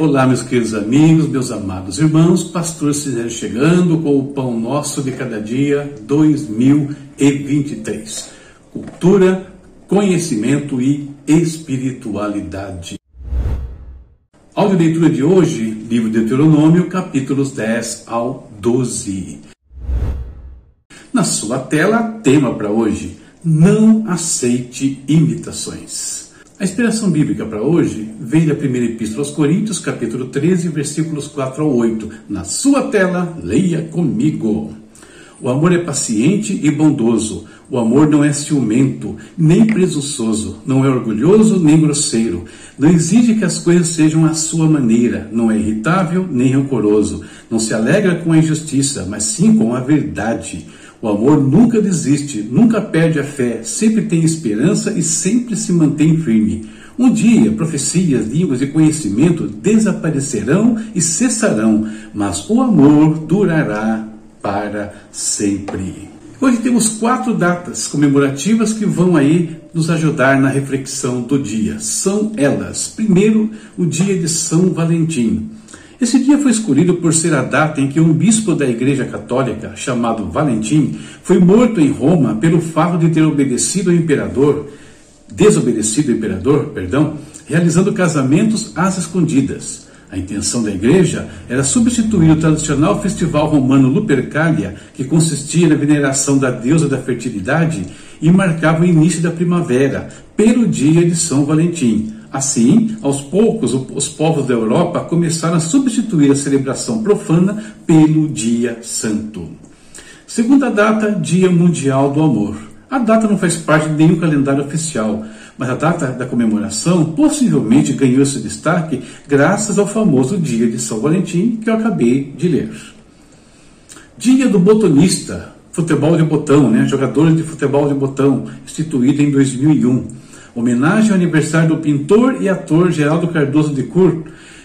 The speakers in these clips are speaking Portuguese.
Olá, meus queridos amigos, meus amados irmãos, pastor Cisé chegando com o pão nosso de cada dia 2023. Cultura, conhecimento e espiritualidade. Áudio leitura de hoje, livro de Deuteronômio, capítulos 10 ao 12. Na sua tela, tema para hoje: não aceite imitações. A inspiração bíblica para hoje vem da primeira epístola aos Coríntios, capítulo 13, versículos 4 ao 8. Na sua tela, leia comigo. O amor é paciente e bondoso. O amor não é ciumento, nem presunçoso, não é orgulhoso nem grosseiro. Não exige que as coisas sejam à sua maneira, não é irritável nem rancoroso. Não se alegra com a injustiça, mas sim com a verdade. O amor nunca desiste, nunca perde a fé, sempre tem esperança e sempre se mantém firme. Um dia, profecias, línguas e conhecimento desaparecerão e cessarão, mas o amor durará para sempre. Hoje temos quatro datas comemorativas que vão aí nos ajudar na reflexão do dia. São elas: primeiro, o dia de São Valentim. Esse dia foi escolhido por ser a data em que um bispo da Igreja Católica, chamado Valentim, foi morto em Roma pelo fato de ter obedecido ao imperador, desobedecido ao imperador, perdão, realizando casamentos às escondidas. A intenção da igreja era substituir o tradicional festival romano Lupercalia, que consistia na veneração da deusa da fertilidade e marcava o início da primavera, pelo dia de São Valentim. Assim, aos poucos, os povos da Europa começaram a substituir a celebração profana pelo Dia Santo. Segunda data, Dia Mundial do Amor. A data não faz parte de nenhum calendário oficial, mas a data da comemoração possivelmente ganhou esse destaque graças ao famoso Dia de São Valentim que eu acabei de ler. Dia do Botonista, futebol de botão, né? jogadores de futebol de botão, instituído em 2001 homenagem ao aniversário do pintor e ator Geraldo Cardoso de Cur,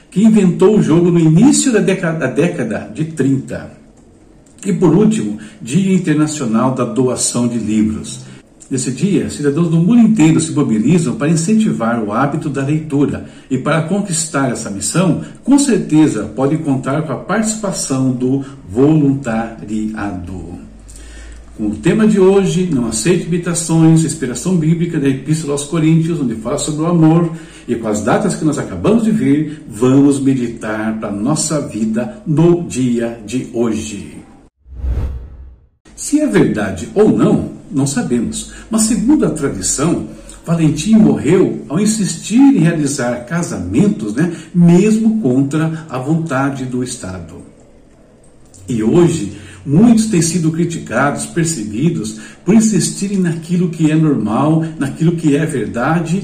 que inventou o jogo no início da década, da década de 30. E por último, Dia Internacional da Doação de Livros. Nesse dia, cidadãos do mundo inteiro se mobilizam para incentivar o hábito da leitura e para conquistar essa missão, com certeza pode contar com a participação do voluntariado. Com o tema de hoje, não aceite imitações, inspiração bíblica da Epístola aos Coríntios, onde fala sobre o amor, e com as datas que nós acabamos de ver, vamos meditar para a nossa vida no dia de hoje. Se é verdade ou não, não sabemos, mas segundo a tradição, Valentim morreu ao insistir em realizar casamentos, né, mesmo contra a vontade do Estado. E hoje, Muitos têm sido criticados, perseguidos, por insistirem naquilo que é normal, naquilo que é verdade,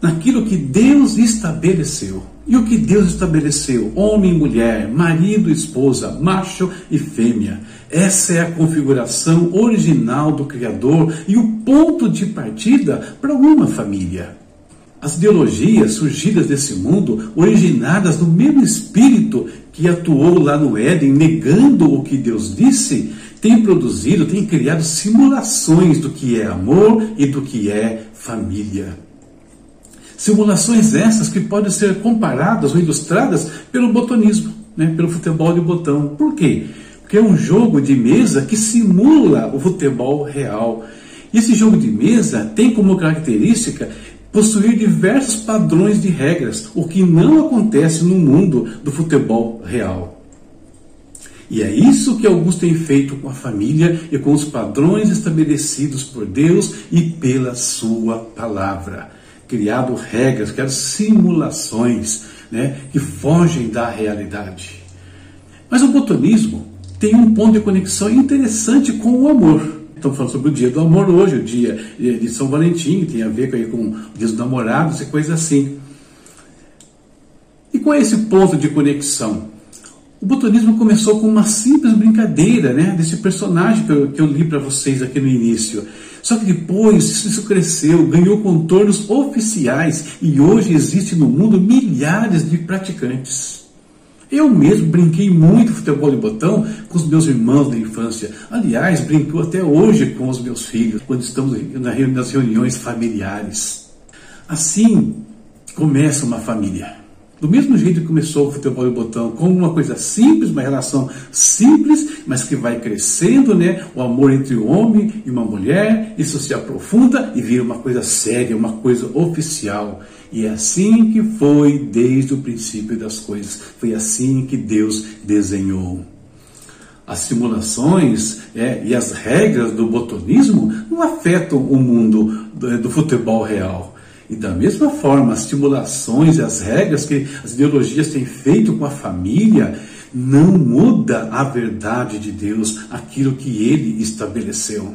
naquilo que Deus estabeleceu. E o que Deus estabeleceu? Homem e mulher, marido e esposa, macho e fêmea. Essa é a configuração original do Criador e o ponto de partida para uma família. As ideologias surgidas desse mundo, originadas no mesmo espírito que atuou lá no Éden, negando o que Deus disse, têm produzido, têm criado simulações do que é amor e do que é família. Simulações essas que podem ser comparadas ou ilustradas pelo botonismo, né, pelo futebol de botão. Por quê? Porque é um jogo de mesa que simula o futebol real. Esse jogo de mesa tem como característica possuir diversos padrões de regras, o que não acontece no mundo do futebol real. E é isso que Augusto tem feito com a família e com os padrões estabelecidos por Deus e pela sua palavra. Criado regras, criado simulações né, que fogem da realidade. Mas o botonismo tem um ponto de conexão interessante com o amor. Estamos falando sobre o dia do amor hoje, o dia de São Valentim, que tem a ver com, o dia dos namorados e coisas assim. E qual é esse ponto de conexão? O botanismo começou com uma simples brincadeira, né, desse personagem que eu, que eu li para vocês aqui no início. Só que depois isso cresceu, ganhou contornos oficiais e hoje existe no mundo milhares de praticantes. Eu mesmo brinquei muito futebol de botão com os meus irmãos da infância. Aliás, brinco até hoje com os meus filhos, quando estamos nas reuniões familiares. Assim começa uma família. Do mesmo jeito que começou o futebol de botão, como uma coisa simples, uma relação simples, mas que vai crescendo, né? O amor entre um homem e uma mulher, isso se aprofunda e vira uma coisa séria, uma coisa oficial. E é assim que foi desde o princípio das coisas. Foi assim que Deus desenhou. As simulações é, e as regras do botonismo não afetam o mundo do, do futebol real e da mesma forma, as estimulações e as regras que as ideologias têm feito com a família não muda a verdade de Deus, aquilo que ele estabeleceu.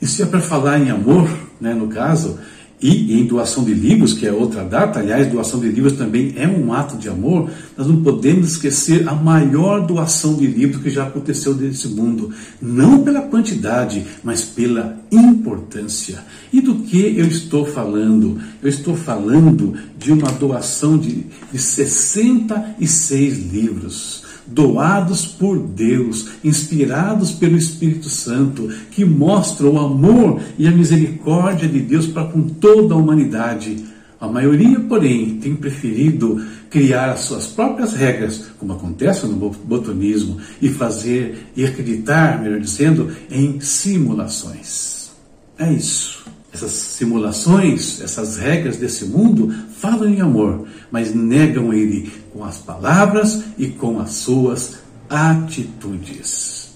E se é para falar em amor, né, no caso, e em doação de livros, que é outra data, aliás, doação de livros também é um ato de amor, nós não podemos esquecer a maior doação de livros que já aconteceu nesse mundo, não pela quantidade, mas pela importância. E do que eu estou falando? Eu estou falando de uma doação de, de 66 livros doados por Deus, inspirados pelo Espírito Santo, que mostram o amor e a misericórdia de Deus para com toda a humanidade. A maioria, porém, tem preferido criar as suas próprias regras, como acontece no botonismo, e fazer e acreditar, melhor dizendo, em simulações. É isso. Essas simulações, essas regras desse mundo falam em amor, mas negam ele com as palavras e com as suas atitudes.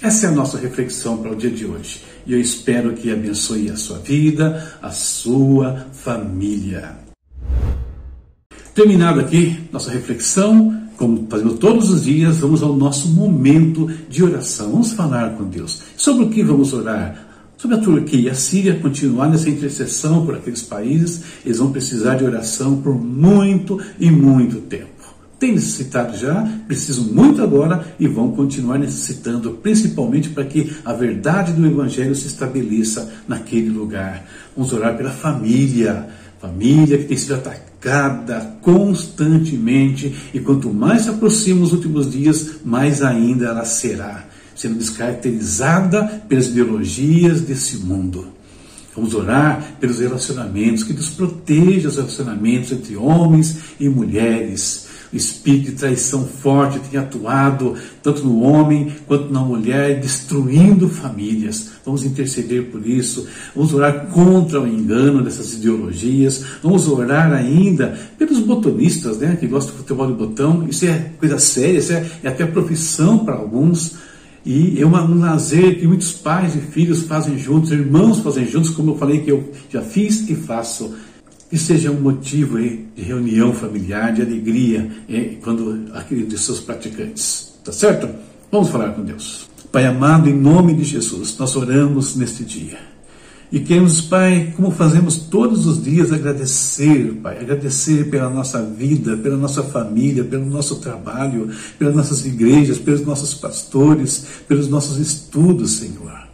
Essa é a nossa reflexão para o dia de hoje. E eu espero que abençoe a sua vida, a sua família. Terminado aqui nossa reflexão, como fazemos todos os dias, vamos ao nosso momento de oração. Vamos falar com Deus. Sobre o que vamos orar? Sobre a Turquia e a Síria continuar nessa intercessão por aqueles países, eles vão precisar de oração por muito e muito tempo. Tem necessitado já, precisam muito agora e vão continuar necessitando, principalmente para que a verdade do Evangelho se estabeleça naquele lugar. Vamos orar pela família, família que tem sido atacada constantemente e quanto mais se aproximam os últimos dias, mais ainda ela será sendo descaracterizada pelas ideologias desse mundo. Vamos orar pelos relacionamentos, que Deus proteja os relacionamentos entre homens e mulheres. O espírito de traição forte tem atuado tanto no homem quanto na mulher, destruindo famílias. Vamos interceder por isso. Vamos orar contra o engano dessas ideologias. Vamos orar ainda pelos botonistas, né, que gostam do futebol de botão. Isso é coisa séria, isso é, é até profissão para alguns. E é um lazer que muitos pais e filhos fazem juntos, irmãos fazem juntos, como eu falei que eu já fiz e faço. Que seja um motivo de reunião familiar, de alegria, quando aquele de seus praticantes. Tá certo? Vamos falar com Deus. Pai amado, em nome de Jesus, nós oramos neste dia e queremos, Pai, como fazemos todos os dias, agradecer, Pai, agradecer pela nossa vida, pela nossa família, pelo nosso trabalho, pelas nossas igrejas, pelos nossos pastores, pelos nossos estudos, Senhor.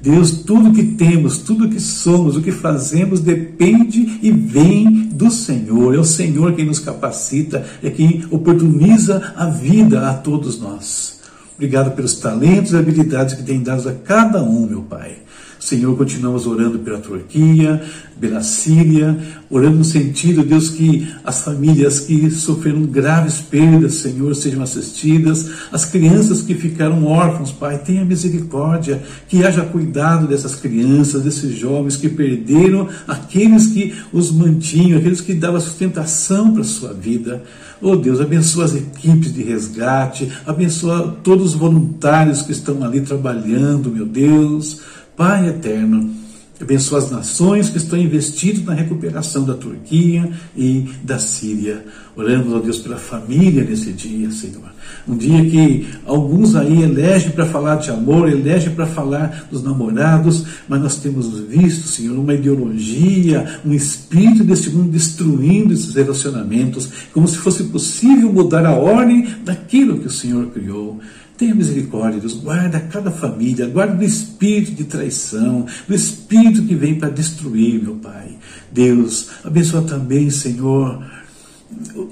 Deus, tudo que temos, tudo que somos, o que fazemos depende e vem do Senhor. É o Senhor quem nos capacita, é quem oportuniza a vida a todos nós. Obrigado pelos talentos e habilidades que tem dado a cada um, meu Pai. Senhor, continuamos orando pela Turquia, pela Síria, orando no sentido, Deus, que as famílias que sofreram graves perdas, Senhor, sejam assistidas, as crianças que ficaram órfãos, Pai, tenha misericórdia, que haja cuidado dessas crianças, desses jovens que perderam aqueles que os mantinham, aqueles que davam sustentação para a sua vida. Oh Deus, abençoa as equipes de resgate, abençoa todos os voluntários que estão ali trabalhando, meu Deus. Pai eterno, abençoa as nações que estão investidas na recuperação da Turquia e da Síria. Oramos, ó Deus, pela família nesse dia, Senhor. Um dia que alguns aí elegem para falar de amor, elegem para falar dos namorados, mas nós temos visto, Senhor, uma ideologia, um espírito desse mundo destruindo esses relacionamentos, como se fosse possível mudar a ordem daquilo que o Senhor criou. Tenha misericórdia, Deus. Guarda cada família, guarda do espírito de traição, do espírito que vem para destruir, meu Pai. Deus, abençoa também, Senhor,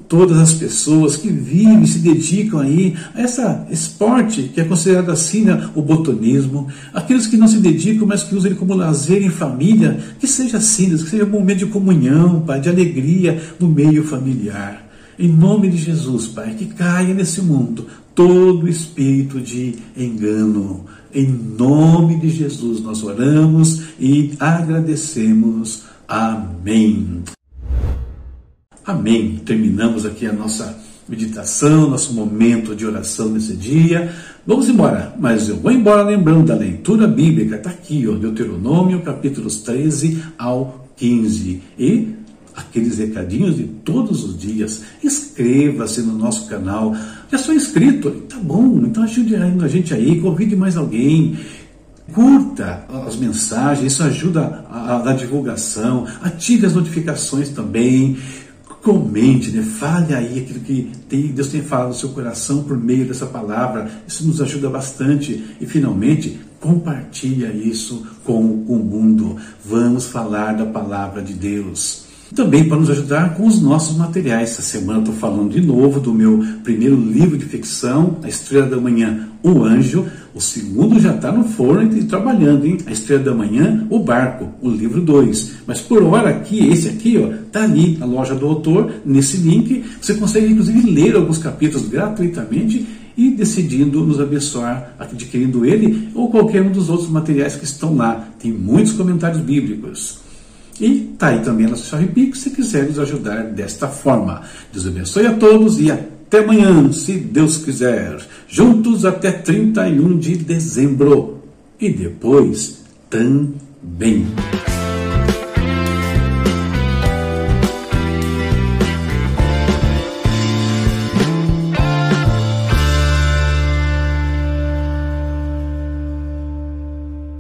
todas as pessoas que vivem, se dedicam aí a essa esporte que é considerado assim né, o botonismo, aqueles que não se dedicam, mas que usam ele como lazer em família, que seja assim, que seja um momento de comunhão, Pai, de alegria no meio familiar. Em nome de Jesus, Pai, que caia nesse mundo todo espírito de engano. Em nome de Jesus nós oramos e agradecemos. Amém. Amém. Terminamos aqui a nossa meditação, nosso momento de oração nesse dia. Vamos embora, mas eu vou embora lembrando da leitura bíblica, está aqui, ó, Deuteronômio, capítulos 13 ao 15. E aqueles recadinhos de todos os dias. Inscreva-se no nosso canal. Já sou inscrito, tá bom, então ajude a gente aí, convide mais alguém. Curta as mensagens, isso ajuda a, a, a divulgação. Ative as notificações também comente, né? fale aí aquilo que tem, Deus tem falado no seu coração por meio dessa palavra. Isso nos ajuda bastante. E finalmente, compartilha isso com o mundo. Vamos falar da palavra de Deus. Também para nos ajudar com os nossos materiais. Essa semana estou falando de novo do meu primeiro livro de ficção, A Estrela da Manhã, O Anjo. O segundo já está no forno e trabalhando, hein? A Estrela da Manhã, O Barco, o livro 2. Mas por hora aqui, esse aqui, ó, tá ali na loja do autor, nesse link. Você consegue inclusive ler alguns capítulos gratuitamente e decidindo nos abençoar adquirindo ele ou qualquer um dos outros materiais que estão lá. Tem muitos comentários bíblicos. E tá aí também a nossa chave Pix se quiser nos ajudar desta forma. Deus abençoe a todos e até amanhã, se Deus quiser. Juntos até 31 de dezembro. E depois também.